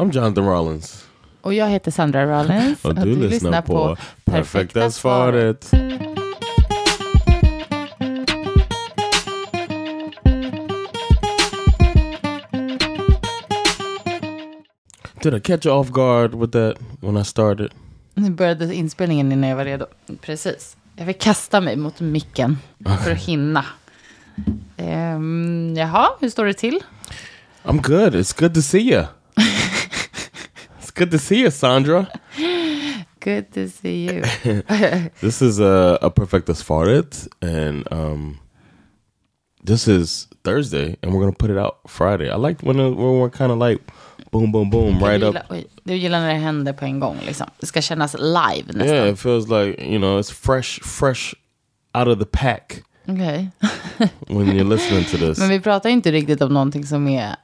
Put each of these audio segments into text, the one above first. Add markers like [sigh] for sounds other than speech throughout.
I'm Jonathan Rollins. Och jag heter Sandra Rollins. [laughs] Och du, lyssnar på Perfekta svaret. Did I catch you off guard with that when I started? Nu började inspelningen innan jag var redo. Precis. Jag vill kasta mig mot micken för att [laughs] hinna. Um, jaha, hur står det till? I'm good. It's good to see you. Good to see you, Sandra. [laughs] Good to see you. [laughs] This is a, a Perfectus Faret, and um, this is Thursday, and we're gonna put it out Friday. I like when, it, when we're kind of like boom, boom, boom, right up. du gillar när det händer på en gång. Liksom. Det ska kännas live nästan. Yeah, it feels like you know it's fresh, fresh out of the pack Okej. when you're listening to [laughs] this. Men vi pratar inte riktigt om någonting som är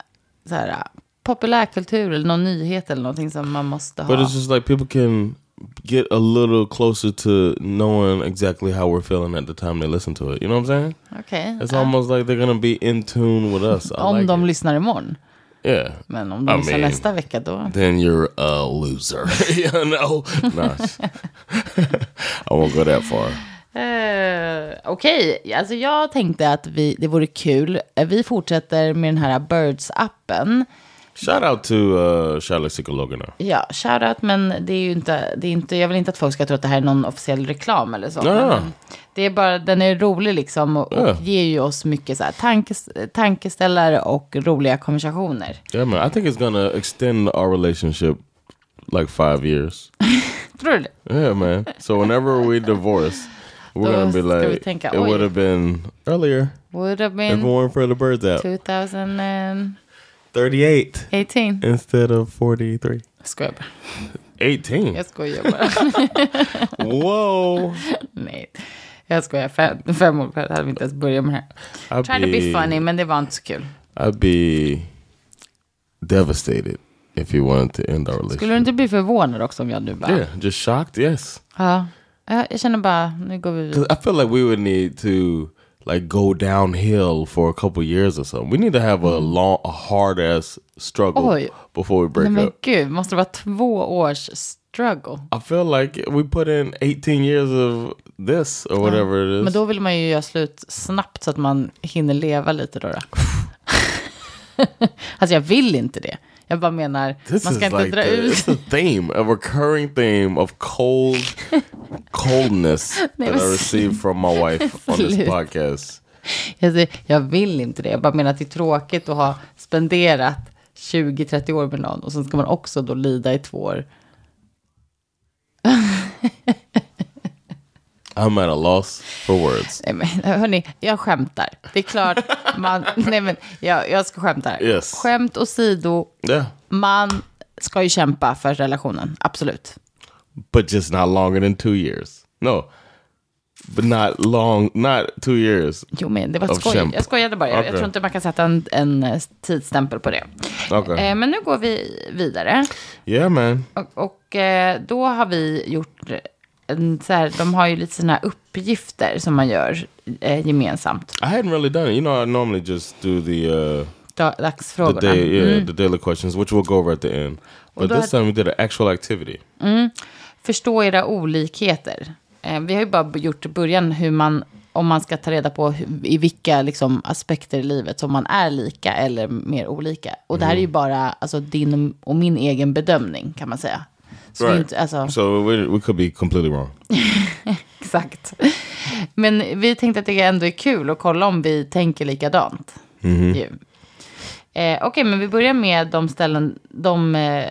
så här, populärkultur eller någon nyhet eller någonting som man måste ha. But it's just like people can get a little closer to knowing exactly how we're feeling at the time they listen to it. You know what I'm saying? Okej. It's almost like they're gonna be in tune with us. I Om like de it. lyssnar imorgon. yeah. Men om de I lyssnar mean- nästa vecka då. Then you're a loser. [laughs] [laughs] you know? Nah. [laughs] I won't go that far. Eh, Okej, alltså jag tänkte att vi, det vore kul. Eh, Vi fortsätter med den här Birds-appen. Shout out to uh, Charlotte Psykologerna. Ja, shoutout, men det är ju inte, det är inte, jag vill inte att folk ska tro att det här är någon officiell reklam eller så. Ja. Det är bara, den är rolig liksom och, och Ja. ger ju oss mycket så här tankes, tankeställare och roliga konversationer. Yeah, man. I think it's gonna extend our relationship like five years. [laughs] Tror du det? Yeah, man. So whenever we divorce, we're gonna be like, tänka, it would have been earlier Would have if it been weren't for the birds out. 2018. 38 18. instead of 43. Jag skojar bara. 18. Jag skojar bara. Whoa. Nej, jag skojar. Fem, fem år hade vi inte ens börjat med det här. I'd Trying to be funny, men det var inte så kul. I'd be devastated if you wanted to end our relationship. Skulle du inte bli förvånad också om jag nu bara... Yeah, just shocked. Yes, Ja. Ja, Jag känner bara, nu går vi vidare. I feel like we would need to like go downhill for a couple years or something. We need to have a long, a hard ass struggle Oj. before we break Nej men up. gud, måste det vara två års struggle? I feel like we put in 18 years of this or whatever it is. Men då vill man ju göra slut snabbt så att man hinner leva lite då. då. [laughs] alltså jag vill inte det. Jag bara menar, This man is ska inte like dra the, ut. it's a theme, a recurring theme of cold coldness [laughs] that men I receive from my wife on this [laughs] podcast. Jag, säger, jag vill inte det. Jag bara menar att det är tråkigt att ha spenderat 20-30 år med någon och sen ska man också då lida i två år. [laughs] I'm at a loss for words. Nej, men, hörni, jag skämtar. Det är klart, man, [laughs] nej, men, jag, jag ska skämta. Yes. Skämt åsido, Yeah, man ska ju kämpa för relationen, absolut. but just not longer than two years. No, but not long, not two years. Jo, men det var skoj. kämp. Jag skojade bara. Jag, jag tror inte man kan sätta en, en eh, tidsstämpel på det. Okay. Eh, men nu går vi vidare. yeah, man. Och, och eh, då har vi gjort en, så här, de har ju lite sådana uppgifter som man gör eh, gemensamt. I hadn't really done it. You know, I normally just do the uh, Da- the Dagsfrågorna. day, yeah, Mm. the daily questions, which we'll go over at the end. But this time we did an actual activity. Förstå era olikheter. Eh, vi har ju bara gjort i början hur man, om man ska ta reda på hur, i vilka liksom, aspekter i livet som man är lika eller mer olika. Och det här är ju bara alltså, din och min egen bedömning kan man säga. Är Right. inte, alltså, So we, we could be completely wrong. [laughs] Exakt. Men vi tänkte att det ändå är kul att kolla om vi tänker likadant. Ju. Eh, Okej, men vi börjar med de ställen, de eh,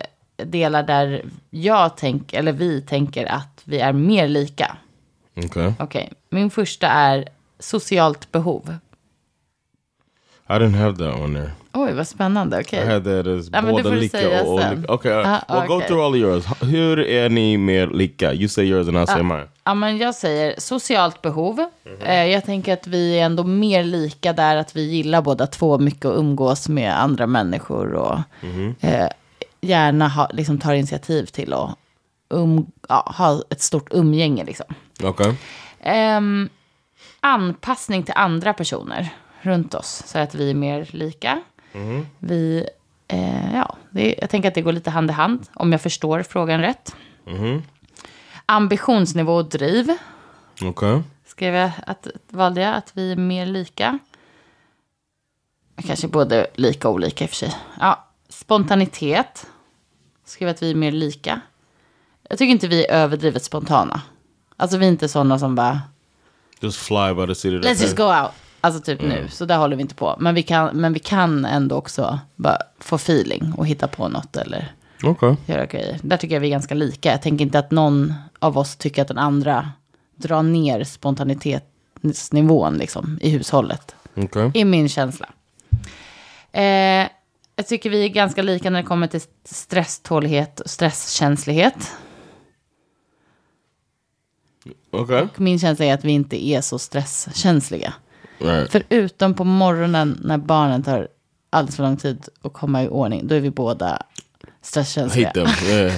delar där jag tänker, eller vi tänker att vi är mer lika. Okay. Okej, min första är socialt behov. I didn't have that one there. Oj, vad spännande. Okej. I had that as Ja, båda lika och olika. Okay. Ah, well, go okej. through all yours. Hur är ni mer lika? You say yours and I say mine. Ja, men jag säger socialt behov. Eh, jag tänker att vi är ändå mer lika där att vi gillar båda två mycket att umgås med andra människor och eh, gärna ha, liksom, tar initiativ till att um, ja, ha ett stort umgänge. Liksom. Okay. Ehm, anpassning till andra personer runt oss så att vi är mer lika. Vi, eh, ja, det, jag tänker att det går lite hand i hand om jag förstår frågan rätt. Ambitionsnivå och driv Okay. skrev jag att, valde jag att vi är mer lika. Kanske både lika och olika i och för sig. Ja, spontanitet. Skrev att vi är mer lika. Jag tycker inte vi är överdrivet spontana. Alltså vi är inte sådana som bara, Just fly by the the let's just go out. Alltså typ nu, så där håller vi inte på. Men vi kan, men vi kan ändå också bara få feeling och hitta på något eller Okay. göra grejer. Där tycker jag vi är ganska lika. Jag tänker inte att någon av oss tycker att den andra drar ner spontanitetsnivån liksom, i hushållet. Okay. I min känsla. Eh, jag tycker vi är ganska lika när det kommer till stresstålighet och stresskänslighet. Okay. Och min känsla är att vi inte är så stresskänsliga. Right. Förutom på morgonen när barnen tar alldeles för lång tid att komma i ordning. Då är vi båda stresskänsliga. [laughs] Yeah.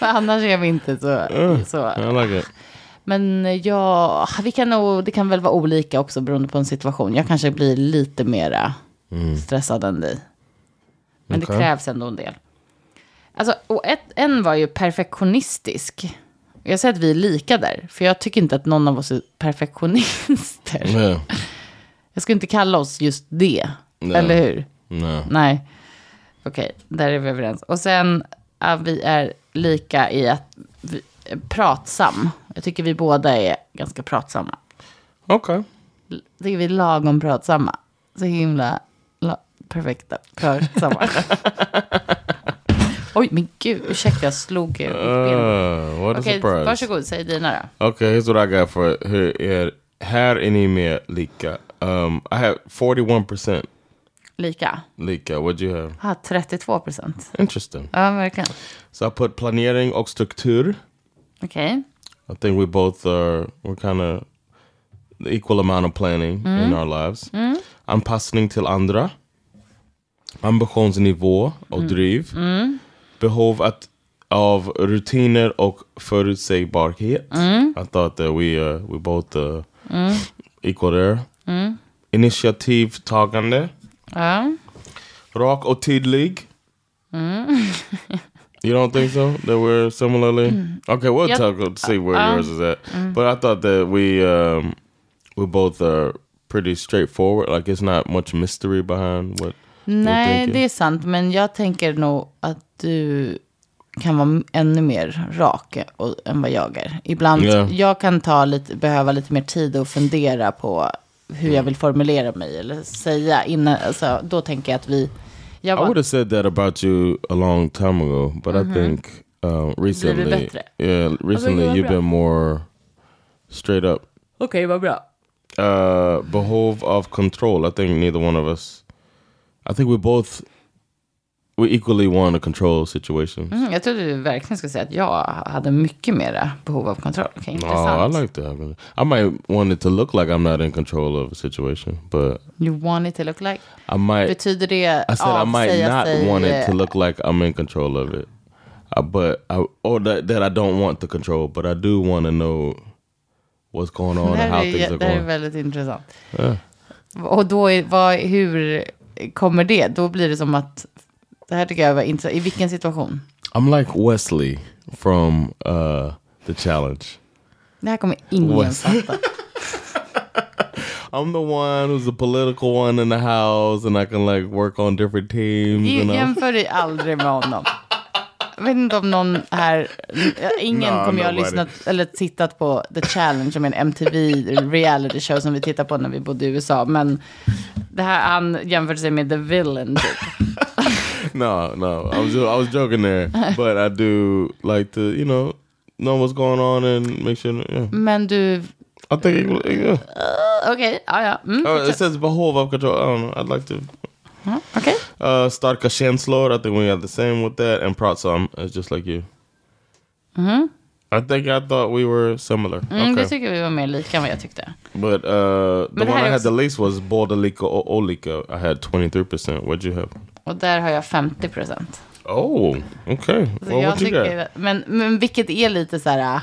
Men annars är vi inte så. så. I like. Men ja, vi kan nog, det kan väl vara olika också beroende på en situation. Jag kanske blir lite mera stressad än dig. Men Okej. det krävs ändå en del. Alltså, och ett, en var ju perfektionistisk. Jag säger att vi är lika där, för jag tycker inte att någon av oss är perfektionister. Yeah. Jag skulle inte kalla oss just det, Nej. eller hur? No. Nej. Okej, där är vi överens. Och sen att vi är lika i att vi är pratsam. Jag tycker vi båda är ganska pratsamma. Okay. Jag tycker vi är lagom pratsamma. Så himla la, perfekta pratsamma. [laughs] Oj, men gud, ursäkta, jag slog mitt ben. Uh, what a surprise. varsågod, säg dina då. Okay, here's what I got for it. Here, here, här är ni mer lika. Um, I have 41% Lika. lika. What'd you have? Ah, 32 procent. Interesting. Ja, verkligen. So I put planering och struktur. Okej. I think we both are, we're kind of the equal amount of planning in our lives. Anpassning till andra. Ambitionsnivå och driv. Behov att, av rutiner och förutsägbarhet. I thought that we, uh, we both uh, equal there. Initiativtagande. Ja. Rak och tydlig. [laughs] you don't think so? That we're similarly? Okay, we'll Yep. talk see where yours is at. But I thought that we um, we both are pretty straightforward. Like it's not much mystery behind what. Nej, det är sant. Men jag tänker nog att du kan vara ännu mer rak och, än vad jag är. Ibland, Ja. jag kan ta lite, behöva lite mer tid och fundera på hur Mm. jag vill formulera mig eller säga innan. Alltså, då tänker jag att vi... Jag I would have said that about you a long time ago, but I think uh, recently, bättre? yeah, recently vad you've been more straight up. Okej, vad bra. Uh, behov of control. I think neither one of us. I think we both we equally want to control situations. Mm, jag trodde du verkligen skulle säga att jag hade mycket mera behov av kontroll. Oh, intressant. I like that. I might want it to look like I'm not in control of a situation, but You want it to look like? I might. Betyder det I said I might not sig, want it to look like I'm in control of it, uh, but I or that, that I don't want to control, but I do want to know what's going on and how things are det här är going. väldigt intressant. Yeah. Och då, är, vad, hur kommer det? Då blir det som att, det här tycker jag var intressant. I vilken situation? I'm like Wesley from uh, the challenge. Det här kommer ingen fatta. [laughs] I'm the one who's the political one in the house, and I can like work on different teams. Jämför dig aldrig med honom. Jag vet inte om någon här, ingen No, kommer jag ha lyssnat eller tittat på The Challenge, som är en MTV reality show som vi tittade på när vi bodde i USA. Men det här, han jämförde sig med The Villain typ. [laughs] No, no, I was I was joking there, but I do like to you know know what's going on and make sure. Yeah, Men du, I think it, yeah. okej. Ja, ja. Mm, Oh, it says behov of control. I don't know. I'd like to. Okej. Uh, starka känslor. I think we got the same with that. And pratsam is just like you. I think I thought we were similar. Mm, okay. Det tycker vi var mer lika än vad jag tyckte. But uh, the one I är had the också- least was Bordalika or Olika. I had 23%. What'd you have? Och där har jag 50 procent. Oh, okay. Så Well, what you got? tycker, men, men vilket är lite så här,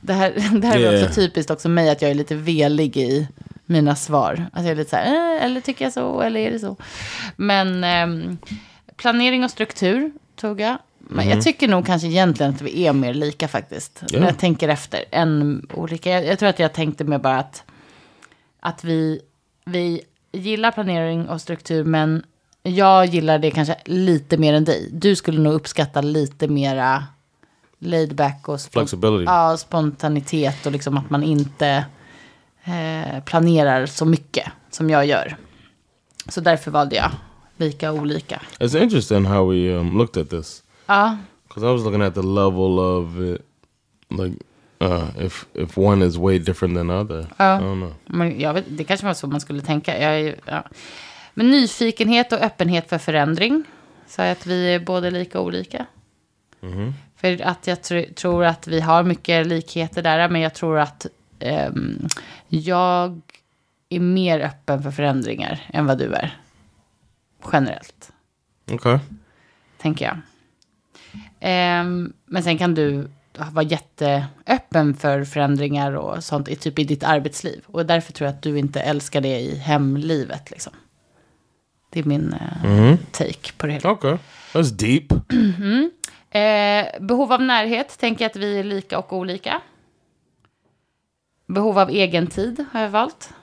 det här, [laughs] det här är Yeah. också typiskt också mig, att jag är lite velig i mina svar. Alltså jag är lite så här, eh, eller tycker jag så, eller är det så? Men ehm, planering och struktur tog jag. Men jag tycker nog kanske egentligen att vi är mer lika faktiskt. Ja. När jag tänker efter, än olika. Jag, jag tror att jag tänkte mer bara att, att vi, vi gillar planering och struktur, men jag gillar det kanske lite mer än dig. Du skulle nog uppskatta lite mera laid back och spon-. Ja, spontanitet och liksom att man inte eh, planerar så mycket som jag gör. Så därför valde jag lika och olika. It's interesting how we um, looked at this. Ja, Because I was looking at the level of it, like uh, if if one is way different than the other. Know. men jag vet, det kanske var så man skulle tänka. Jag ja. Men nyfikenhet och öppenhet för förändring. Sa jag att vi är både lika och olika. För att jag tr- tror att vi har mycket likheter där. Men jag tror att ehm, jag är mer öppen för förändringar än vad du är. Generellt, Okay. tänker jag. Ehm, men sen kan du vara jätteöppen för förändringar och sånt i, typ i ditt arbetsliv. Och därför tror jag att du inte älskar det i hemlivet. Liksom. Det är min eh, take på det hela. Okay. That's deep. Eh, behov av närhet tänker jag att vi är lika och olika. Behov av egen tid har jag valt.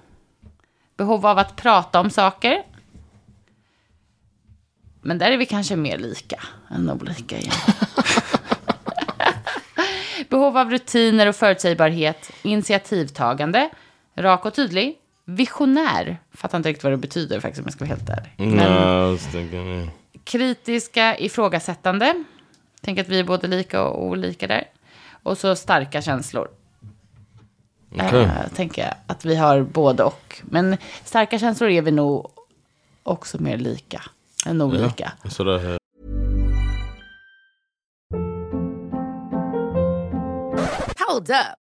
Behov av att prata om saker. Men där är vi kanske mer lika än olika igen. [laughs] Behov av rutiner och förutsägbarhet. Initiativtagande. Rak och tydlig. Visionär. Fattar inte riktigt vad det betyder faktiskt om jag ska vara helt ärlig. Thinking. Yeah. kritiska, ifrågasättande. Tänk att vi är både lika och olika där. Och så starka känslor. Okay. Eh, tänker jag att vi har både och. Men starka känslor är vi nog också mer lika än olika. I had. Hold up.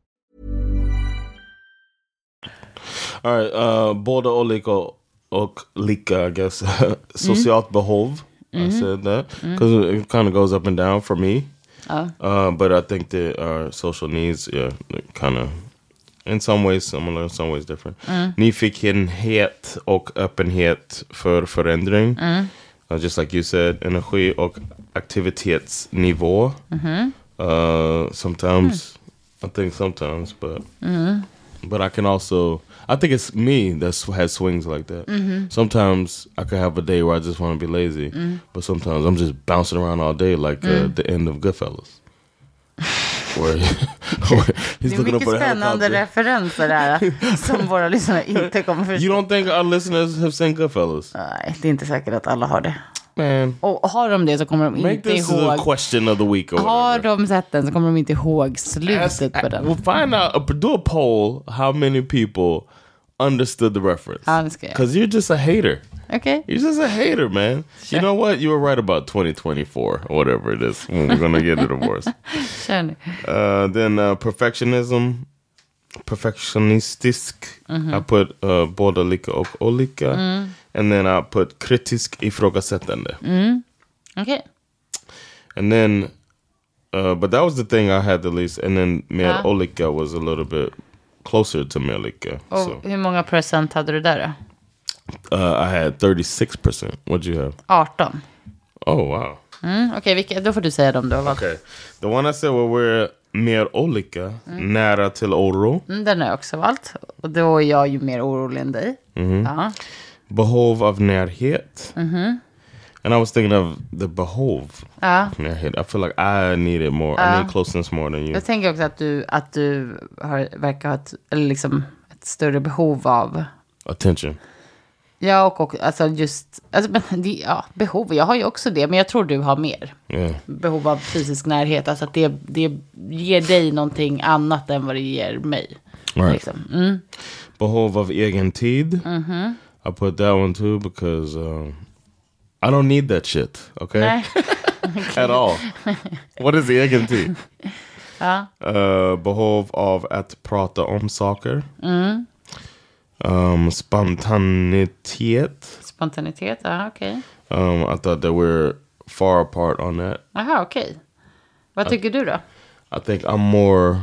[laughs] All right. Uh, båda olika och lika, I guess. [laughs] Socialt behov. I said that because it kind of goes up and down for me. Uh, but I think that our social needs, yeah, kind of in some ways similar, in some ways different. Nyfikenhet och öppenhet för förändring. Uh, just like you said, energi och aktivitetsnivå. Uh, sometimes, I think sometimes, but but I can also I think it's me that has swings like that. Sometimes I could have a day where I just want to be lazy, but sometimes I'm just bouncing around all day like uh, the end of Goodfellas. [laughs] where, where he's looking up for spännande referenser här [laughs] som våra lyssnare inte kommer förstå. You don't think our listeners have seen Goodfellas? Nej, det är inte säkert att alla har det. Man, Och har de det så kommer de make inte this ihåg. question of the week or Har de sett den så kommer de inte ihåg Ask- slutet på den. We'll find out. Uh, do a poll. How many people understood the reference? Ja, det ska jag. Because you're just a hater. Okej. You're just a hater, man. You know what? You were right about 2024 or whatever it is when we're gonna get a divorce. [laughs] Kör. Uh, then uh, perfectionism, perfectionistisk. I put uh, båda lika och olika. And then I put kritisk ifrågasättande. Okej. And then, uh, but that was the thing I had the least. And then mer Ja. olika was a little bit closer to mer lika. Och So hur många procent hade du där då? uh, I had 36%. What'd you have? 18. Oh, wow. Mm, Okej, vilka- då får du säga dem har valt. Okay. The one I said we're mer olika, nära till oro. Mm, den har jag också valt. Och då är jag ju mer orolig än dig. Ja. Behov av närhet. And I was thinking of the behov ja. of närhet. I feel like I need it more. I need closeness more than you. Jag tänker också att du, att du har, verkar ha ett, eller liksom ett större behov av... Attention. Ja, och, och alltså just... Alltså, men det, ja, behov. Jag har ju också det, men jag tror du har mer. Yeah. Behov av fysisk närhet. Alltså att det, det ger dig någonting annat än vad det ger mig. Right. Liksom. Mm. Behov av egen tid. I put that one too because um, I don't need that shit. Okay. [laughs] At all. What is the egen tid? Ja. Uh, behov av att prata om saker. Um, spontanitet. Spontanitet, ja okej. Um, I thought that we're far apart on that. Jaha, okej. Vad tycker du då? I think I'm more.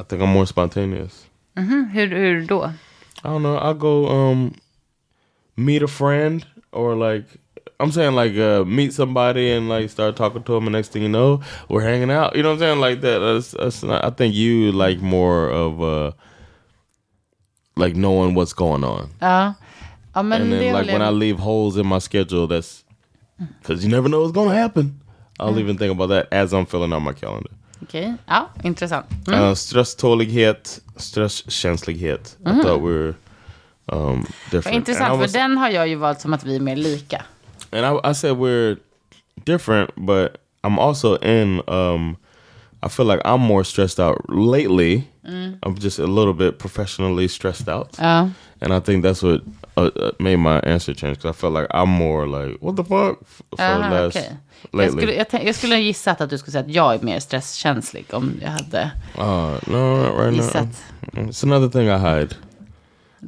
I think I'm more spontaneous. Hur, hur då? I don't know. I'll go um meet a friend or like I'm saying like uh meet somebody and like start talking to them and next thing you know we're hanging out. You know what I'm saying? Like that. That's, that's not, I think you like more of uh like knowing what's going on. Ja, ja men and then like when I leave holes in my schedule that's cuz you never know what's going to happen. I'll even think about that as I'm filling out my calendar. Okej, ja, intressant. Mm. Uh, stresstålighet, stresskänslighet. I thought we were um, different. Intressant, I för den har jag ju valt som att vi är mer lika. and I, I said we're different, but I'm also in. Um, I feel like I'm more stressed out lately. I'm just a little bit professionally stressed out, Ja. And I think that's what uh, uh, made my answer change because I felt like I'm more like what the fuck for Aha, last okej. Jag skulle, jag, jag skulle ha gissat att du skulle säga att jag är mer stresskänslig om jag hade Uh, no, not right now. It's another thing I hide.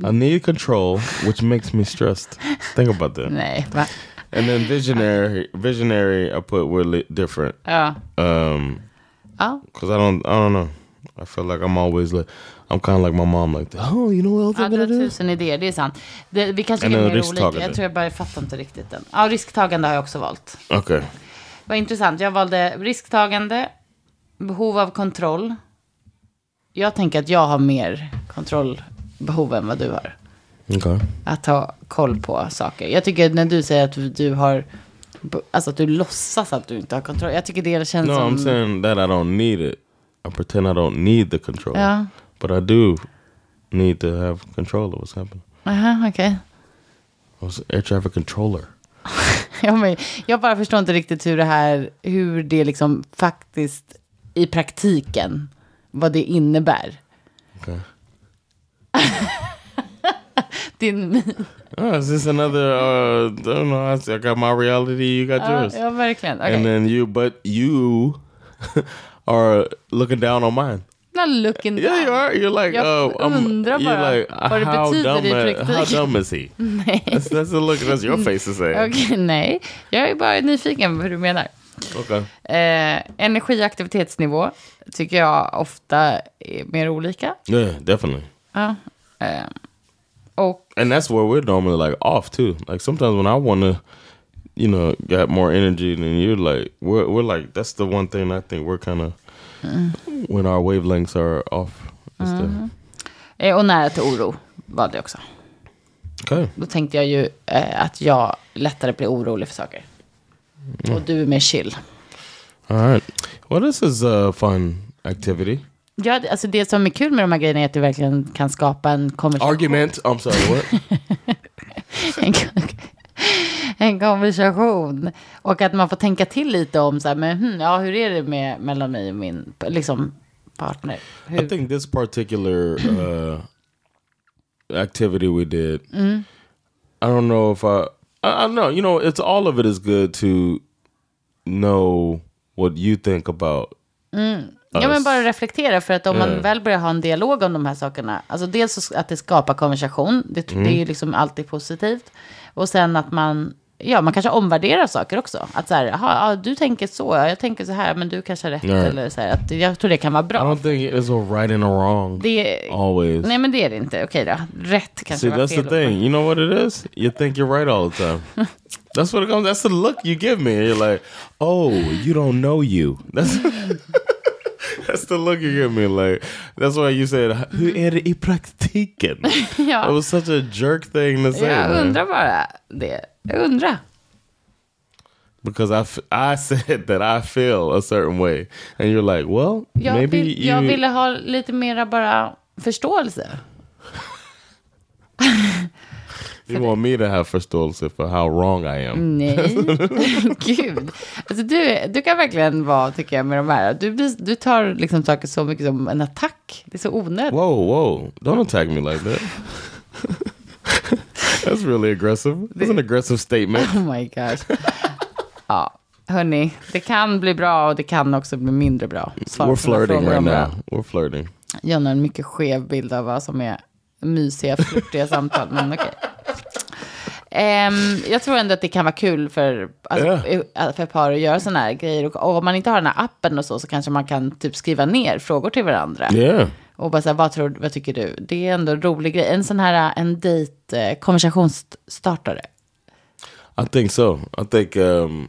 I need control, which makes me stressed. Think about that. Nej, va? And then visionary, visionary, I put we're different. Ja. Um, Ja. cause I don't, I don't know. I feel like I'm always like, I'm kind of like my mom, like, oh, you know what else I'm gonna do? tusen idéer, det är sant. Det, vi kanske är mer olika. Jag tror jag bara fattar inte riktigt den. Ja, risktagande har jag också valt. Okay. Vad intressant. Jag valde risktagande, behov av kontroll. Jag tänker att jag har mer kontrollbehov än vad du har. Okay. Att ha koll på saker. Jag tycker när du säger att du har, alltså att du låtsas att du inte har kontroll. Jag tycker det känns No, som... I'm saying that I don't need it. I pretend I don't need the control. Ja. But I do need to have control of what's happening. Aha, okej. I was air traffic controller. [laughs] Ja, men jag bara förstår inte riktigt hur det här, hur det liksom faktiskt i praktiken, vad det innebär. Okay. [laughs] Din min. Oh, is this another? Uh, I don't know. I got my reality. You got yours. ja, verkligen. Okej. And then you, but you [laughs] are looking down on mine. Not looking Yeah, you down. are. You're like, Jag oh, I'm, undrar you're bara like, vad det betyder dumb, i a- how praktiken. dumb is he? [laughs] Nej. That's, that's the look. That's your face is saying. Okej, nej. Jag är bara nyfiken på hur du menar. Okay. Eh, energi och aktivitetsnivå tycker jag ofta är mer olika. Yeah, definitely. Ja. Eh, och And that's where we're normally like off too. Like sometimes when I want to, you know, got more energy than you, like we're we're like that's the one thing I think we're kind of when our wavelengths are off. The, Eh, Och nära till oro valde jag också. okay. Då tänkte jag ju eh, att jag lättare blir orolig för saker. Och du är mer chill. All right. Well, this is a fun activity. Ja, det- alltså det som är kul med de här grejerna är att du verkligen kan skapa en konversation. Argument. I'm sorry. What? [laughs] [laughs] en, en konversation. Och att man får tänka till lite om så här, men, hmm, ja, hur är det med, mellan mig och min liksom, partner? I Hur, think this particular uh, activity we did. I don't know if I. I, I don't know. You know, it's all of it is good to know what you think about Ja, men bara reflektera. För att om man väl börjar ha en dialog om de här sakerna. Alltså dels att det skapar konversation. Det, det är ju liksom alltid positivt. Och sen att man, ja, man kanske omvärderar saker också. Att så här, jaha, ja, du tänker så, jag tänker så här, men du kanske har rätt. Nej. Eller så här, att jag tror det kan vara I bra. don't think it's a right and a wrong. Det, Always. nej, men det är det inte. Okej då. Rätt kanske See, var that's fel. the thing. You know what it is? You think you're right all the time. [laughs] that's what it comes. That's the look you give me. You're like, oh, you don't know you. [laughs] That's that's the look you give me. Like that's why you said, hur är det i praktiken? [laughs] Ja. It was such a jerk thing to say. Jag undrar bara det. Jag undrar. Because I, f- I [laughs] said that I feel a certain way, and you're like, well, Jag, maybe vill, you. jag ville ha lite mera bara förståelse. [laughs] you want me to have förståelse for how wrong I am. Nej, [laughs] gud. Alltså du, du kan verkligen vara, tycker jag, med de här. Du, blir- du tar liksom saker så mycket som en attack. Det är så onödigt. Whoa, whoa! Don't attack me like that. That's really aggressive. That's an aggressive statement. Oh my gosh. Ja, hörni, det kan bli bra och det kan också bli mindre bra. Svar We're flirting right now. We're flirting. John har en mycket skev bild av vad som är mysiga, flörtiga samtal, men okej. Ehm, jag tror ändå att det kan vara kul för, alltså, Ja. för par att göra sådana här grejer. Och, och om man inte har den här appen och så, så kanske man kan typ skriva ner frågor till varandra. Yeah. Och bara så här, vad, tror, vad tycker du? Det är ändå en rolig grej. En sån här, en dejt, eh, konversationsstartare. I think so. I think. Um,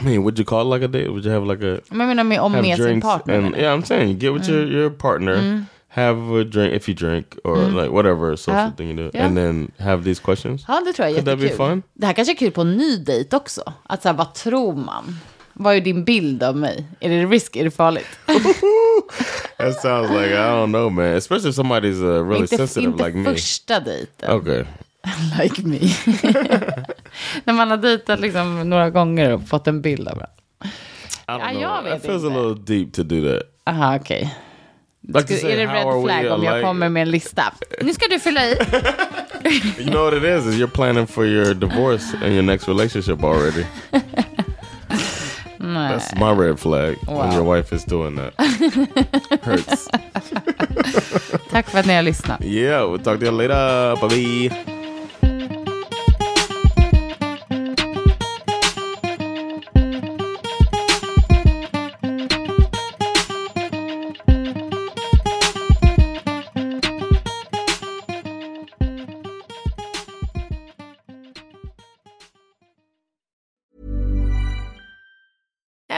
I mean, would you call it like a date? Would you have like a Men jag menar med, om med sin partner. and yeah, I'm saying get with your your partner, have a drink if you drink or like whatever social Ja. thing you do, Ja. and then have these questions. Ja, det tror jag är Could that be jättekul. fun? Det här kanske är kul på en ny dejt också. Att så här, vad tror man? Vad är din bild av mig? Är det risk? Är det farligt? [laughs] That sounds like I don't know, man. Especially if somebody's uh, really inte sensitive inte like me. första dejten. Okay. [laughs] Like me. [laughs] När man har dejtat liksom några gånger och fått en bild av varandra. Ja, jag vet It feels a inte. little deep to do that. Aha, okej. Like Ska- say, Är det red flag om jag kommer med en lista? Nu ska du fylla i. You know what it is? Is you're planning for your divorce and your next relationship already. Nej. That's my red flag when Wow. your wife is doing that. [laughs] Hurts. Tack för att ni har lyssnat. Yeah, we'll talk to you later. Bye bye.